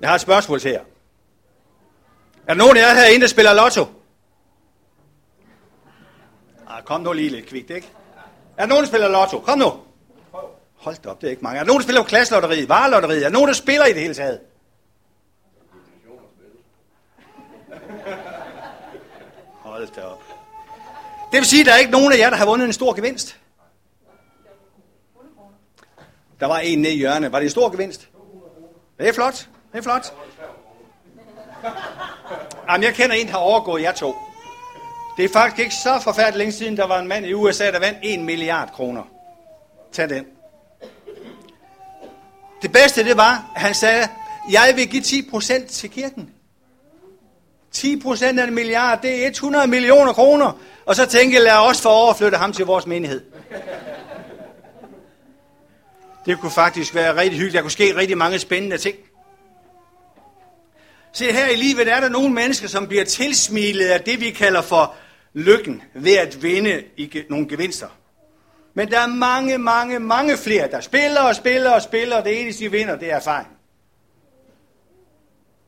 Jeg har et spørgsmål til jer. Er der nogen af jer herinde, der spiller lotto? Ah, kom nu lige lidt kvikt, ikke? Er der nogen, der spiller lotto? Kom nu. Hold da op, det er ikke mange. Er der nogen, der spiller på klasselotteriet, varelotteriet? Er der nogen, der spiller i det hele taget? Hold da op. Det vil sige, at der er ikke nogen af jer, der har vundet en stor gevinst. Der var en nede i hjørnet. Var det en stor gevinst? Det er flot. Det er flot. Jamen, jeg kender en, der har overgået jer to. Det er faktisk ikke så forfærdeligt længe siden, der var en mand i USA, der vandt 1 milliard kroner. Tag den. Det bedste, det var, at han sagde, jeg vil give 10% til kirken. 10% af en milliard, det er 100 millioner kroner. Og så tænkte jeg, lad os få overflytte ham til vores menighed. Det kunne faktisk være rigtig hyggeligt. Der kunne ske rigtig mange spændende ting. Se, her i livet er der nogle mennesker, som bliver tilsmilet af det, vi kalder for lykken ved at vinde i nogle gevinster. Men der er mange, mange, mange flere, der spiller og spiller og spiller, og det eneste, de vinder, det er erfaring.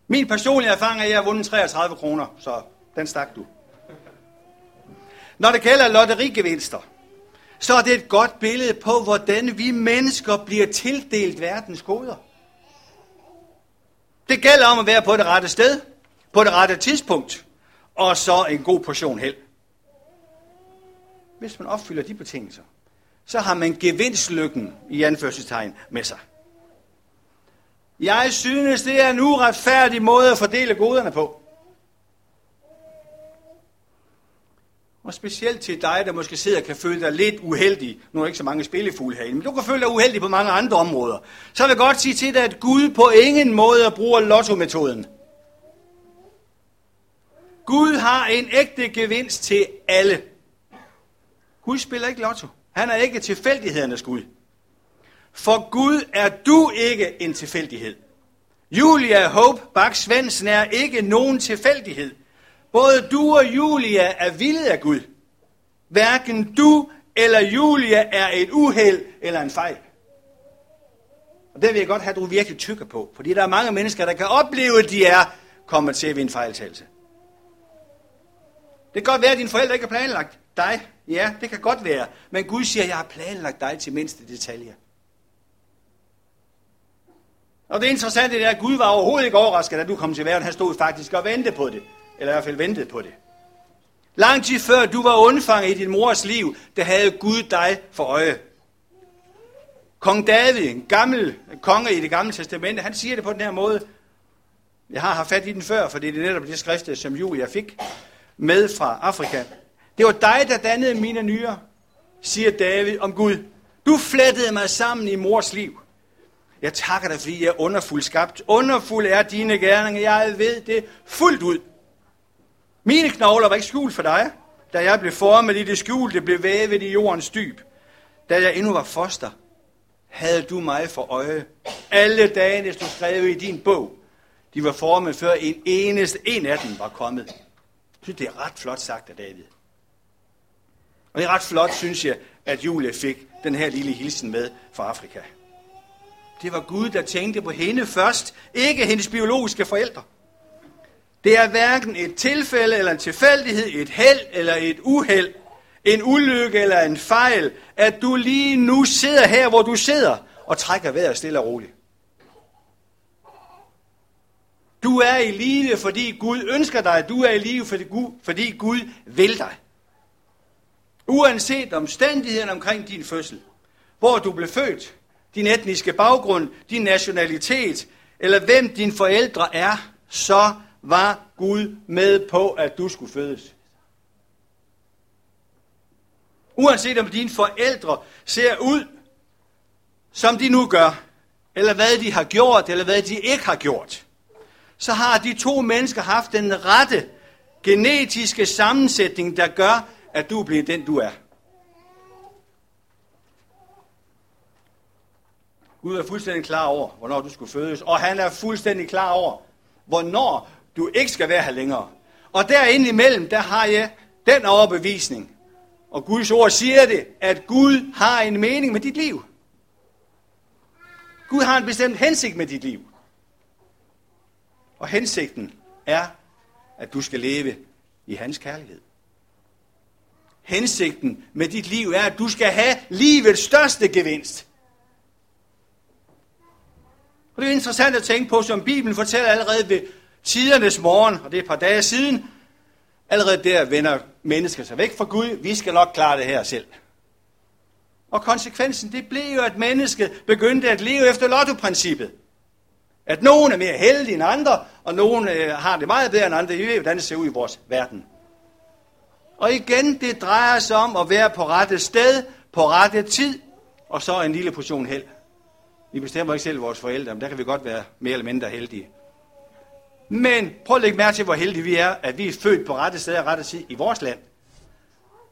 Min personlige erfaring er, at jeg har vundet 33 kroner, så den stak du. Når det gælder lotterigevinster, så er det et godt billede på, hvordan vi mennesker bliver tildelt verdens goder. Det gælder om at være på det rette sted, på det rette tidspunkt, og så en god portion held. Hvis man opfylder de betingelser, så har man gevinstlykken i anførselstegn med sig. Jeg synes, det er en uretfærdig måde at fordele goderne på. Og specielt til dig, der måske sidder og kan føle dig lidt uheldig. Nu er der ikke så mange spillefugle herinde, men du kan føle dig uheldig på mange andre områder. Så vil jeg godt sige til dig, at Gud på ingen måde bruger lottometoden. Gud har en ægte gevinst til alle. Gud spiller ikke lotto. Han er ikke tilfældighedernes Gud. For Gud er du ikke en tilfældighed. Julia Hope Bak Svendsen er ikke nogen tilfældighed. Både du og Julia er villet af Gud. Hverken du eller Julia er et uheld eller en fejl. Og det vil jeg godt have, at du virkelig tykker på. Fordi der er mange mennesker, der kan opleve, at de er kommet til ved en fejltagelse. Det kan godt være, at dine forældre ikke har planlagt dig. Ja, det kan godt være. Men Gud siger, at jeg har planlagt dig til mindste detaljer. Og det interessante er, at Gud var overhovedet ikke overrasket, da du kom til verden. Han stod faktisk og ventede på det. Eller i hvert fald ventede på det. Lang tid før du var undfanget i din mors liv, der havde Gud dig for øje. Kong David, en gammel konge i det gamle testamente, han siger det på den her måde. Jeg har haft fat i den før, for det er netop det skrift, som Julia fik med fra Afrika. Det var dig, der dannede mine nyrer, siger David om Gud. Du flettede mig sammen i mors liv. Jeg takker dig, fordi jeg er underfuld skabt. Underfuld er dine gerninger. Jeg ved det fuldt ud. Mine knogler var ikke skjult for dig. Da jeg blev formet i det skjulte, blev vævet i jordens dyb. Da jeg endnu var foster, havde du mig for øje. Alle dage, du skrev i din bog, de var formet før en eneste en af dem var kommet. Jeg synes, det er ret flot sagt af David. Og det er ret flot, synes jeg, at Julie fik den her lille hilsen med fra Afrika. Det var Gud, der tænkte på hende først, ikke hendes biologiske forældre. Det er hverken et tilfælde eller en tilfældighed, et held eller et uheld, en ulykke eller en fejl, at du lige nu sidder her, hvor du sidder, og trækker vejret stille og roligt. Du er i live, fordi Gud ønsker dig. Du er i live, fordi Gud, fordi Gud vil dig. Uanset omstændigheden omkring din fødsel, hvor du blev født, din etniske baggrund, din nationalitet, eller hvem dine forældre er, så var Gud med på, at du skulle fødes. Uanset om dine forældre ser ud, som de nu gør, eller hvad de har gjort, eller hvad de ikke har gjort, så har de to mennesker haft den rette genetiske sammensætning, der gør, at du bliver den, du er. Gud er fuldstændig klar over, hvornår du skulle fødes, og han er fuldstændig klar over, hvornår du ikke skal være her længere. Og derinde imellem, der har jeg den overbevisning, og Guds ord siger det, at Gud har en mening med dit liv. Gud har en bestemt hensigt med dit liv. Og hensigten er, at du skal leve i hans kærlighed. Hensigten med dit liv er, at du skal have livets største gevinst. Og det er interessant at tænke på, som Bibelen fortæller allerede ved tidernes morgen, og det er et par dage siden, allerede der vender mennesker sig væk fra Gud. Vi skal nok klare det her selv. Og konsekvensen, det blev jo, at mennesket begyndte at leve efter lottoprincippet. At nogen er mere heldige end andre, og nogen øh, har det meget bedre end andre. Vi ved, hvordan det ser ud i vores verden. Og igen, det drejer sig om at være på rette sted, på rette tid, og så en lille portion held. Vi bestemmer ikke selv vores forældre, men der kan vi godt være mere eller mindre heldige. Men prøv at lægge mærke til, hvor heldige vi er, at vi er født på rette sted og rette tid i vores land.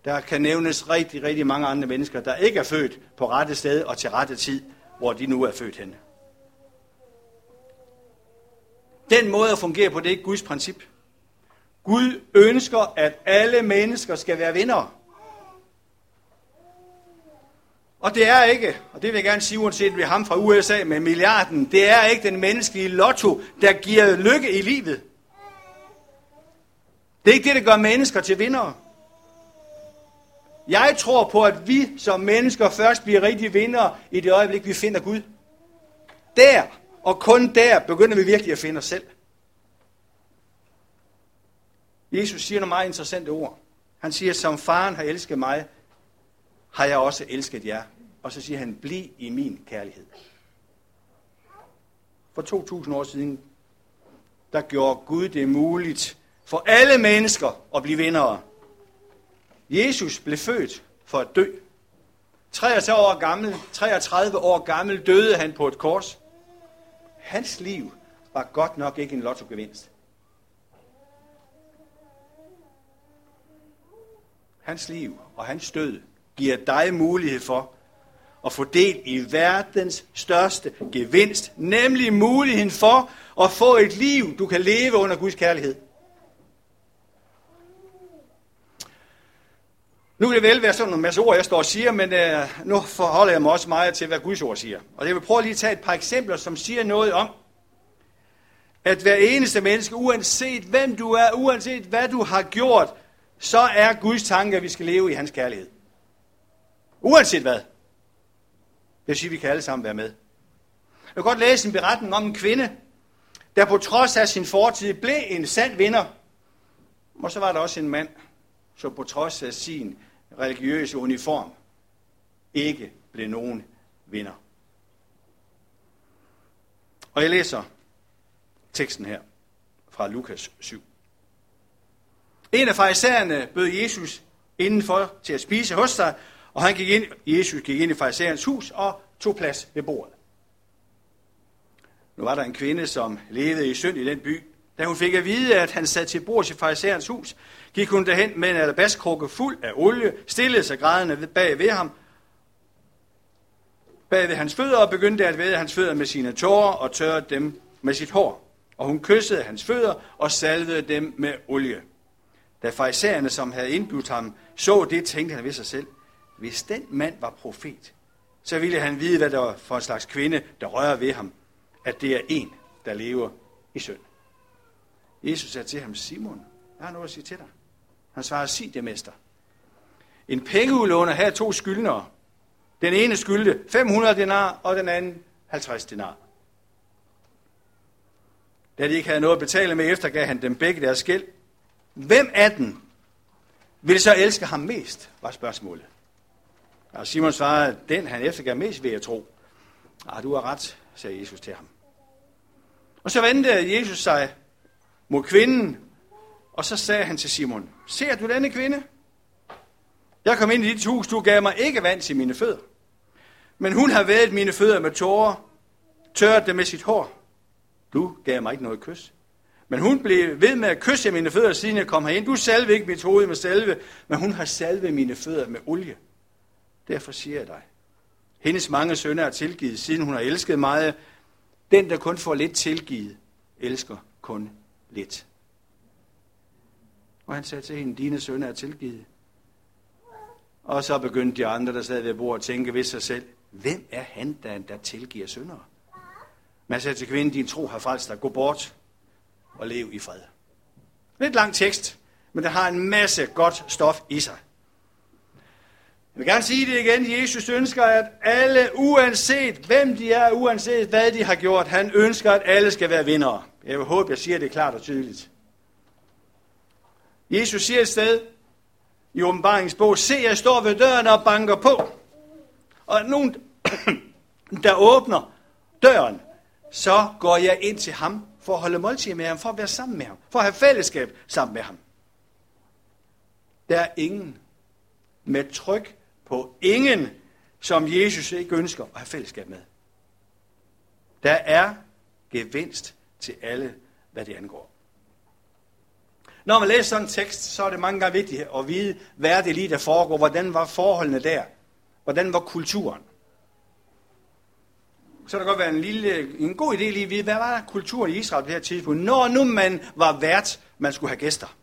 Der kan nævnes rigtig, rigtig mange andre mennesker, der ikke er født på rette sted og til rette tid, hvor de nu er født henne. Den måde at fungere på, det er ikke Guds princip. Gud ønsker, at alle mennesker skal være vinder. Og det er ikke, og det vil jeg gerne sige, uanset vi ham fra USA med milliarden, det er ikke den menneskelige lotto, der giver lykke i livet. Det er ikke det, der gør mennesker til vindere. Jeg tror på, at vi som mennesker først bliver rigtige vindere i det øjeblik, vi finder Gud. Der, og kun der, begynder vi virkelig at finde os selv. Jesus siger nogle meget interessante ord. Han siger, som faren har elsket mig, har jeg også elsket jer. Og så siger han, bliv i min kærlighed. For 2000 år siden, der gjorde Gud det muligt for alle mennesker at blive vindere. Jesus blev født for at dø. 33 år gammel, 33 år gammel døde han på et kors. Hans liv var godt nok ikke en lottogevinst. Hans liv og hans død giver dig mulighed for at få del i verdens største gevinst, nemlig muligheden for at få et liv, du kan leve under Guds kærlighed. Nu kan det vel være sådan en masse ord, jeg står og siger, men øh, nu forholder jeg mig også meget til, hvad Guds ord siger. Og jeg vil prøve lige at tage et par eksempler, som siger noget om, at hver eneste menneske, uanset hvem du er, uanset hvad du har gjort, så er Guds tanke, at vi skal leve i hans kærlighed. Uanset hvad. Det vil sige, at vi kan alle sammen være med. Jeg kan godt læse en beretning om en kvinde, der på trods af sin fortid blev en sand vinder. Og så var der også en mand, som på trods af sin religiøse uniform ikke blev nogen vinder. Og jeg læser teksten her fra Lukas 7. En af farisæerne bød Jesus indenfor til at spise hos sig, og han gik ind, Jesus gik ind i farisæernes hus og tog plads ved bordet. Nu var der en kvinde, som levede i synd i den by. Da hun fik at vide, at han sad til bord i farisæernes hus, gik hun derhen med en alabastkrukke fuld af olie, stillede sig grædende bag ved ham, bag ved hans fødder og begyndte at væde hans fødder med sine tårer og tørre dem med sit hår. Og hun kyssede hans fødder og salvede dem med olie. Da farisæerne, som havde indbudt ham, så det, tænkte han ved sig selv, hvis den mand var profet, så ville han vide, hvad der var for en slags kvinde, der rører ved ham, at det er en, der lever i synd. Jesus sagde til ham, Simon, jeg har noget at sige til dig. Han svarede, sig det, mester. En pengeudlåner havde to skyldnere. Den ene skyldte 500 denar, og den anden 50 denar. Da de ikke havde noget at betale med, eftergav han dem begge deres gæld. Hvem af dem vil så elske ham mest, var spørgsmålet. Og Simon svarede, den han eftergav mest, ved jeg tro. Ah, du har ret, sagde Jesus til ham. Og så vendte Jesus sig mod kvinden, og så sagde han til Simon, ser du denne kvinde? Jeg kom ind i dit hus, du gav mig ikke vand til mine fødder. Men hun har været mine fødder med tårer, tørret det med sit hår. Du gav mig ikke noget kys. Men hun blev ved med at kysse mine fødder, siden jeg kom herind. Du salve ikke mit hoved med salve, men hun har salvet mine fødder med olie. Derfor siger jeg dig, hendes mange sønner er tilgivet, siden hun har elsket meget. Den, der kun får lidt tilgivet, elsker kun lidt. Og han sagde til hende, dine sønner er tilgivet. Og så begyndte de andre, der sad ved bordet, at tænke ved sig selv, hvem er han, der, der tilgiver sønder? Men sagde til kvinden, din tro har frelst dig, gå bort. og lev i fred. Lidt lang tekst, men det har en masse godt stof i sig. Jeg vil gerne sige det igen. Jesus ønsker, at alle, uanset hvem de er, uanset hvad de har gjort, han ønsker, at alle skal være vindere. Jeg vil håbe, jeg siger det klart og tydeligt. Jesus siger et sted i åbenbaringsbog, se, jeg står ved døren og banker på. Og nogen, der åbner døren, så går jeg ind til ham for at holde måltid med ham, for at være sammen med ham, for at have fællesskab sammen med ham. Der er ingen med tryk på ingen, som Jesus ikke ønsker at have fællesskab med. Der er gevinst til alle, hvad det angår. Når man læser sådan en tekst, så er det mange gange vigtigt at vide, hvad er det lige, der foregår, hvordan var forholdene der, hvordan var kulturen. Så kan det godt være en, lille, en god idé lige at vide, hvad var kulturen i Israel på det her tidspunkt, når nu man var vært, man skulle have gæster.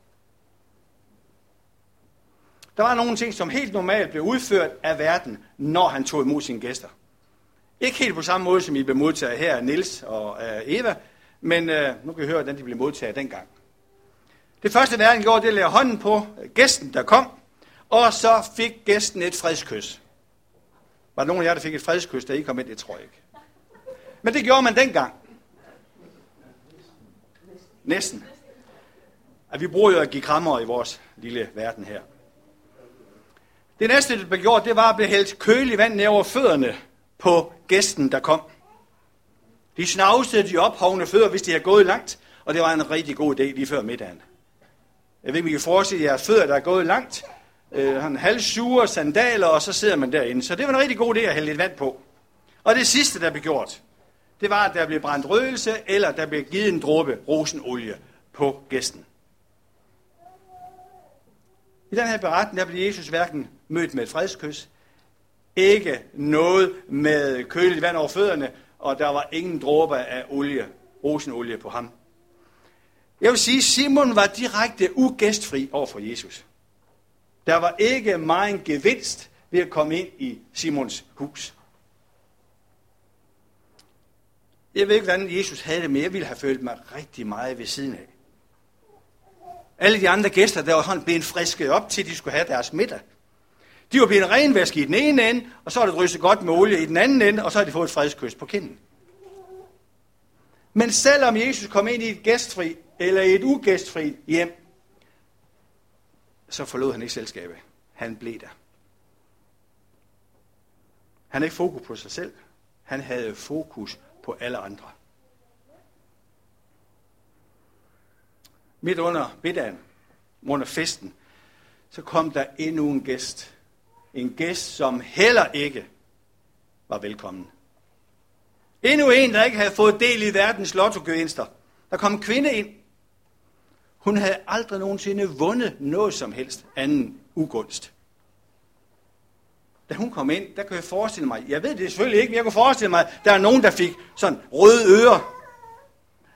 Der var nogle ting, som helt normalt blev udført af verden, når han tog imod sine gæster. Ikke helt på samme måde, som I blev modtaget her af Nils og øh, Eva, men øh, nu kan I høre, hvordan de blev modtaget dengang. Det første verden gjorde, det at lægge hånden på gæsten, der kom, og så fik gæsten et fredskys. Var der nogen af jer, der fik et fredskys, da I kom ind? Det tror jeg ikke. Men det gjorde man dengang. Næsten. At vi bruger jo at give krammer i vores lille verden her. Det næste, der blev gjort, det var at blive hældt kølig vand ned over fødderne på gæsten, der kom. De snavsede de ophovne fødder, hvis de havde gået langt, og det var en rigtig god idé lige før middagen. Jeg ved ikke, om I kan forestille jer fødder, der er gået langt, øh, han halssure, sandaler, og så sidder man derinde. Så det var en rigtig god idé at hælde lidt vand på. Og det sidste, der blev gjort, det var, at der blev brændt røgelse, eller der blev givet en dråbe rosenolie på gæsten. I den her beretning, der blev Jesus hverken mødt med et fredskys, ikke noget med køligt vand over fødderne, og der var ingen dråber af olie, rosenolie på ham. Jeg vil sige, Simon var direkte ugæstfri over for Jesus. Der var ikke meget gevinst ved at komme ind i Simons hus. Jeg ved ikke, hvordan Jesus havde det, men jeg ville have følt mig rigtig meget ved siden af. Alle de andre gæster, der var blevet frisket op til, de skulle have deres middag. De var blevet renvasket i den ene ende, og så er det drysset godt med olie i den anden ende, og så har de fået et fredskys på kinden. Men selvom Jesus kom ind i et gæstfri eller et ugæstfri hjem, så forlod han ikke selskabet. Han blev der. Han havde ikke fokus på sig selv. Han havde fokus på alle andre. Midt under middagen, under festen, så kom der endnu en gæst. En gæst, som heller ikke var velkommen. Endnu en, der ikke havde fået del i verdens lottogevinster. Der kom en kvinde ind. Hun havde aldrig nogensinde vundet noget som helst anden ugunst. Da hun kom ind, der kan jeg forestille mig, jeg ved det selvfølgelig ikke, men jeg kunne forestille mig, der er nogen, der fik sådan røde ører.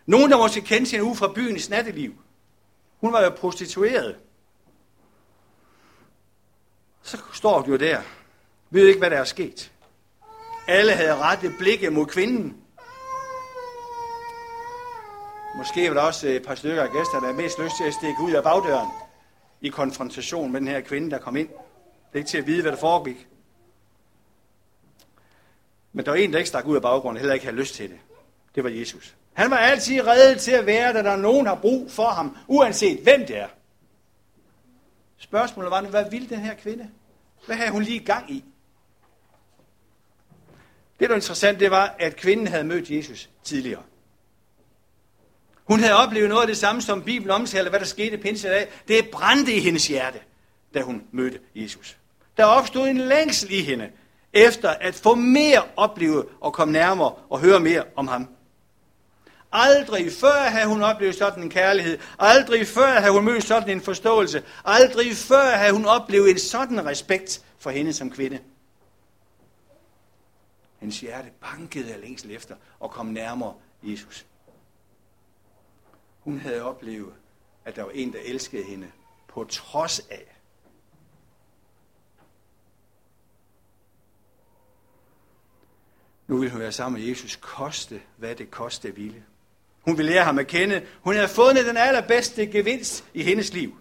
Nogen, der måske kendte sin uge fra byens natteliv. Hun var jo prostitueret. Så står du jo der. Vi ved ikke, hvad der er sket. Alle havde rettet blikket mod kvinden. Måske var der også et par stykker af gæster, der havde mest lyst til at stikke ud af bagdøren i konfrontation med den her kvinde, der kom ind. Det er ikke til at vide, hvad der foregik. Men der var en, der ikke stak ud af baggrunden, heller ikke havde lyst til det. Det var Jesus. Han var altid reddet til at være, da der er nogen har brug for ham, uanset hvem det er. Spørgsmålet var nu, hvad ville den her kvinde? Hvad havde hun lige gang i? Det, der var interessant, det var, at kvinden havde mødt Jesus tidligere. Hun havde oplevet noget af det samme, som Bibelen omtaler, hvad der skete pinsedag. Det brændte i hendes hjerte, da hun mødte Jesus. Der opstod en længsel i hende, efter at få mere opleve og komme nærmere og høre mere om ham. Aldrig før havde hun oplevet sådan en kærlighed. Aldrig før havde hun mødt sådan en forståelse. Aldrig før havde hun oplevet en sådan respekt for hende som kvinde. Hendes hjerte bankede af længsel efter at komme nærmere Jesus. Hun havde oplevet, at der var en, der elskede hende på trods af. Nu vil hun være sammen med Jesus, koste hvad det koste ville. Hun ville lære ham at kende. Hun havde fundet den allerbedste gevinst i hendes liv.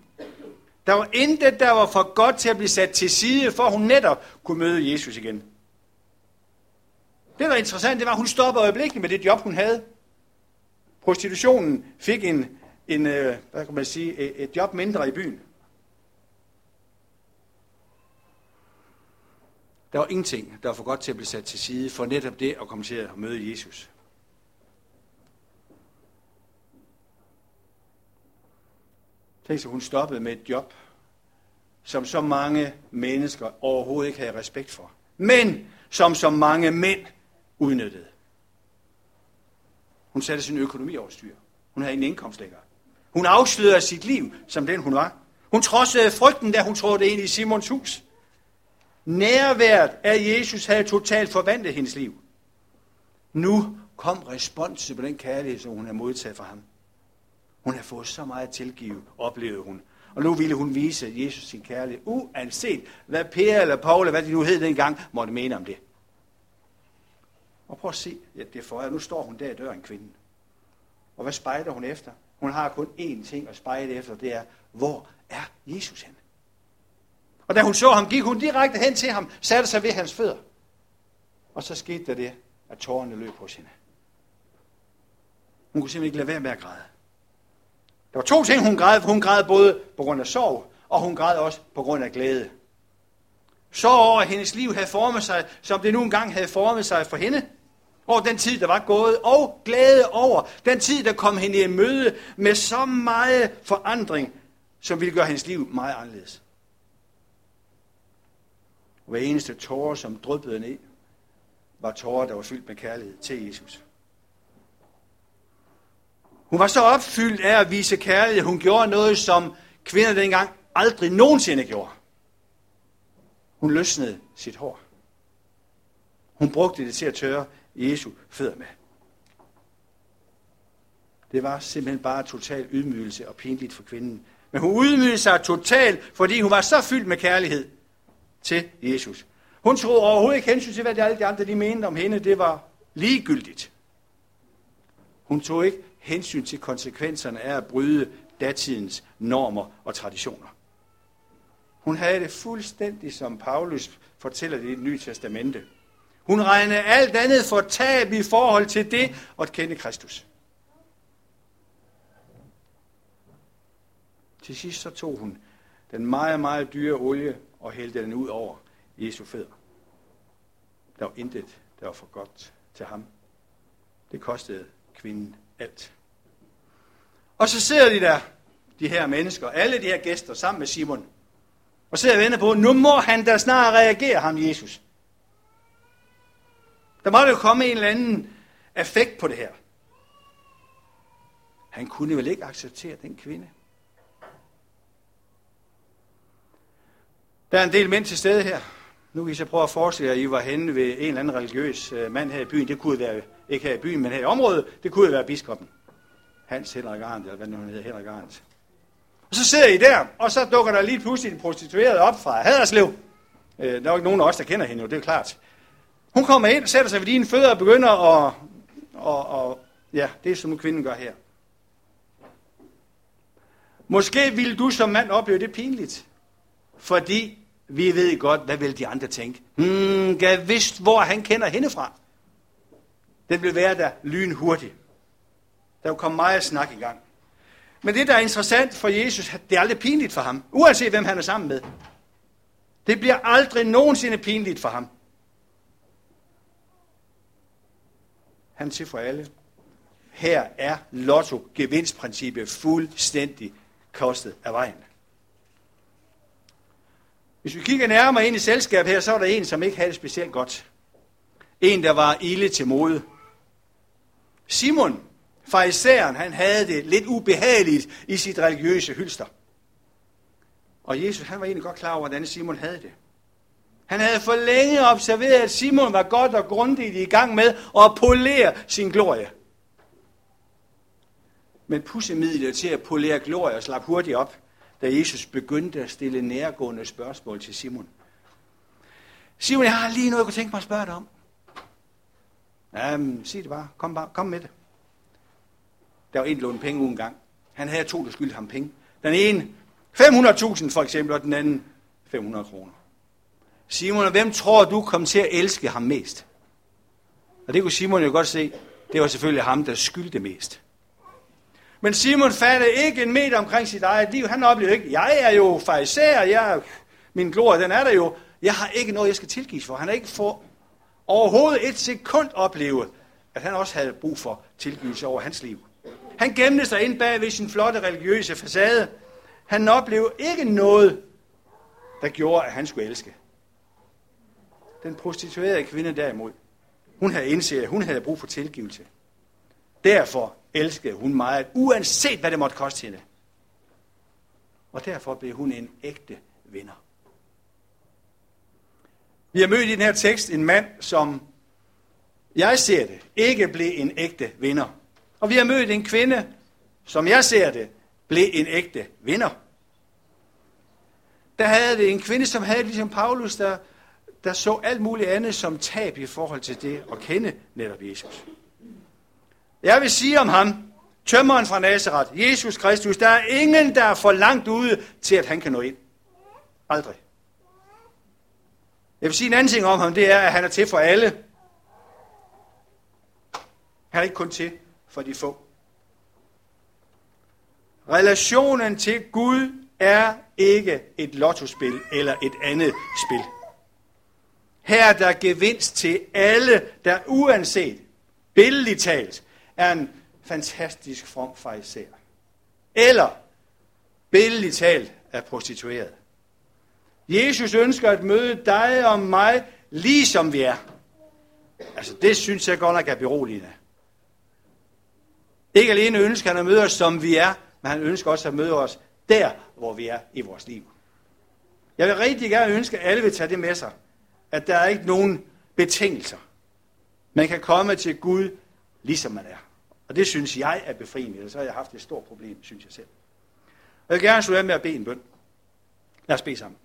Der var intet, der var for godt til at blive sat til side, for hun netop kunne møde Jesus igen. Det, der var interessant, det var, at hun stoppede øjeblikkeligt med det job, hun havde. Prostitutionen fik en, en øh, hvad kan man sige, et job mindre i byen. Der var ingenting, der var for godt til at blive sat til side for netop det at komme til at møde Jesus. Tænk sig, hun stoppede med et job, som så mange mennesker overhovedet ikke havde respekt for. Men som så mange mænd udnyttede. Hun satte sin økonomi over styr. Hun havde ingen indkomst længere. Hun afslørede sit liv som den hun var. Hun trodsede frygten, da hun trådte ind i Simons hus. Nærværet af Jesus havde totalt forvandlet hendes liv. Nu kom responsen på den kærlighed, som hun havde modtaget fra ham. Hun havde fået så meget tilgive, oplevede hun. Og nu ville hun vise Jesus sin kærlighed, uanset hvad Per eller Paul, eller hvad de nu hed dengang, måtte mene om det. Og prøv at se, ja, det for jer. Nu står hun der i døren, kvinden. Og hvad spejder hun efter? Hun har kun én ting at spejde efter, det er, hvor er Jesus hen? Og da hun så ham, gik hun direkte hen til ham, satte sig ved hans fødder. Og så skete der det, at tårerne løb hos hende. Hun kunne simpelthen ikke lade være med at græde. Der var to ting, hun græd. Hun græd både på grund af sorg, og hun græd også på grund af glæde. Sorg over, at hendes liv havde formet sig, som det nu engang havde formet sig for hende. Over den tid, der var gået, og glæde over den tid, der kom hende i møde med så meget forandring, som ville gøre hendes liv meget anderledes. Hver eneste tårer, som dryppede ned, var tårer, der var fyldt med kærlighed til Jesus. Hun var så opfyldt af at vise kærlighed. Hun gjorde noget, som kvinder dengang aldrig nogensinde gjorde. Hun løsnede sit hår. Hun brugte det til at tørre Jesu fødder med. Det var simpelthen bare total ydmygelse og pinligt for kvinden. Men hun ydmygede sig totalt, fordi hun var så fyldt med kærlighed til Jesus. Hun tog overhovedet ikke hensyn til, hvad de alle de andre de mente om hende. Det var ligegyldigt. Hun tog ikke hensyn til konsekvenserne af at bryde datidens normer og traditioner. Hun havde det fuldstændig, som Paulus fortæller det i det nye testamente. Hun regnede alt andet for tab i forhold til det at kende Kristus. Til sidst så tog hun den meget, meget dyre olie og hældte den ud over Jesu fødder. Der var intet, der var for godt til ham. Det kostede kvinden alt. Og så sidder de der, de her mennesker, alle de her gæster, sammen med Simon. Og sidder og venter på, nu må han da snart reagere, ham Jesus. Der måtte jo komme en eller anden effekt på det her. Han kunne vel ikke acceptere den kvinde. Der er en del mænd til stede her. Nu kan I så prøve at forestille jer, at I var henne ved en eller anden religiøs øh, mand her i byen. Det kunne være, ikke her i byen, men her i området. Det kunne være biskoppen. Hans Henrik Arndt, eller hvad nu hedder, Henrik Arndt. Og så sidder I der, og så dukker der lige pludselig en prostitueret op fra Haderslev. Øh, der er jo ikke nogen af os, der kender hende, det er klart. Hun kommer ind, sætter sig ved dine fødder og begynder at... Og, og, ja, det er som kvinden gør her. Måske ville du som mand opleve det pinligt. Fordi vi ved godt, hvad vil de andre tænke. Hmm, gav vidst, hvor han kender hende fra. Den vil være der lynhurtigt. Der vil komme meget snak i gang. Men det, der er interessant for Jesus, det er aldrig pinligt for ham. Uanset hvem han er sammen med. Det bliver aldrig nogensinde pinligt for ham. Han siger for alle, her er lotto gevinstprincippet fuldstændig kostet af vejen. Hvis vi kigger nærmere ind i selskabet her, så er der en, som ikke havde det specielt godt. En, der var ille til mode. Simon, farisæeren, han havde det lidt ubehageligt i sit religiøse hylster. Og Jesus, han var egentlig godt klar over, hvordan Simon havde det. Han havde for længe observeret, at Simon var godt og grundigt i gang med at polere sin glorie. Men pussemidlet til at polere glorie slap hurtigt op, da Jesus begyndte at stille nærgående spørgsmål til Simon. Simon, jeg har lige noget, jeg kunne tænke mig at spørge dig om. Jamen, sig det bare. Kom, bare. Kom med det. der var en, der penge ud gang. Han havde to, der skyldte ham penge. Den ene 500.000 for eksempel, og den anden 500 kroner. Simon, hvem tror du kom til at elske ham mest? Og det kunne Simon jo godt se, det var selvfølgelig ham, der skyldte mest. Men Simon fattede ikke en meter omkring sit eget liv. Han oplevede ikke, jeg er jo fariser, jeg, min glorie, den er der jo. Jeg har ikke noget, jeg skal tilgives for. Han har ikke for overhovedet et sekund opleve, at han også havde brug for tilgivelse over hans liv. Han gemte sig ind bag ved sin flotte religiøse facade. Han oplevede ikke noget, der gjorde, at han skulle elske. Den prostituerede kvinde derimod, hun havde indset, at hun havde brug for tilgivelse. Derfor elskede hun meget, uanset hvad det måtte koste hende. Og derfor blev hun en ægte vinder. Vi har mødt i den her tekst en mand, som jeg ser det, ikke blev en ægte vinder. Og vi har mødt en kvinde, som jeg ser det, blev en ægte vinder. Der havde det en kvinde, som havde ligesom Paulus, der, der så alt muligt andet som tab i forhold til det at kende netop Jesus. Jeg vil sige om ham, tømmeren fra Nazareth, Jesus Kristus, der er ingen, der er for langt ude til, at han kan nå ind. Aldrig. Jeg vil sige en anden ting om ham, det er, at han er til for alle. Han er ikke kun til for de få. Relationen til Gud er ikke et lottospil eller et andet spil. Her er der gevinst til alle, der uanset, billedligt talt, er en fantastisk from fariser. Eller, billedligt talt, er prostitueret. Jesus ønsker at møde dig og mig, lige som vi er. Altså, det synes jeg godt nok er beroligende. Ikke alene ønsker han at møde os, som vi er, men han ønsker også at møde os der, hvor vi er i vores liv. Jeg vil rigtig gerne ønske, at alle vil tage det med sig, at der er ikke nogen betingelser. Man kan komme til Gud, ligesom man er. Og det synes jeg er befriende, ellers har jeg haft et stort problem, synes jeg selv. Jeg vil gerne slutte med at bede en bøn. Lad os bede sammen.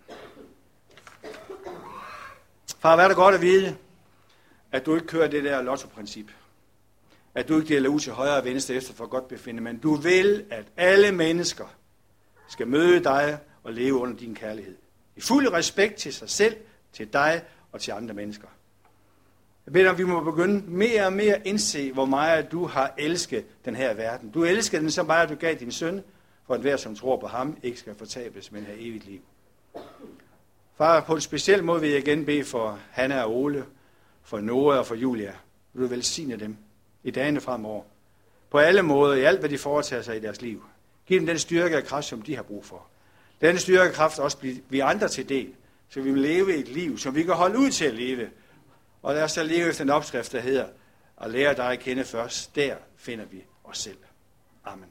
Far, hvad er det godt at vide, at du ikke kører det der lotto-princip. At du ikke deler ud til højre og venstre efter for godt befinde, men du vil, at alle mennesker skal møde dig og leve under din kærlighed. I fuld respekt til sig selv, til dig og til andre mennesker. Jeg beder om, vi må begynde mere og mere at indse, hvor meget du har elsket den her verden. Du elsker den så meget, at du gav din søn, for at hver, som tror på ham, ikke skal fortabes, men have evigt liv. Far, på en speciel måde vil jeg igen bede for Hanna og Ole, for Noah og for Julia. Vil du velsigne dem i dagene fremover. På alle måder, i alt hvad de foretager sig i deres liv. Giv dem den styrke og kraft, som de har brug for. Den styrke og kraft også bliver vi andre til del, så vi vil leve et liv, som vi kan holde ud til at leve. Og lad os så leve efter en opskrift, der hedder, at lære dig at kende først. Der finder vi os selv. Amen.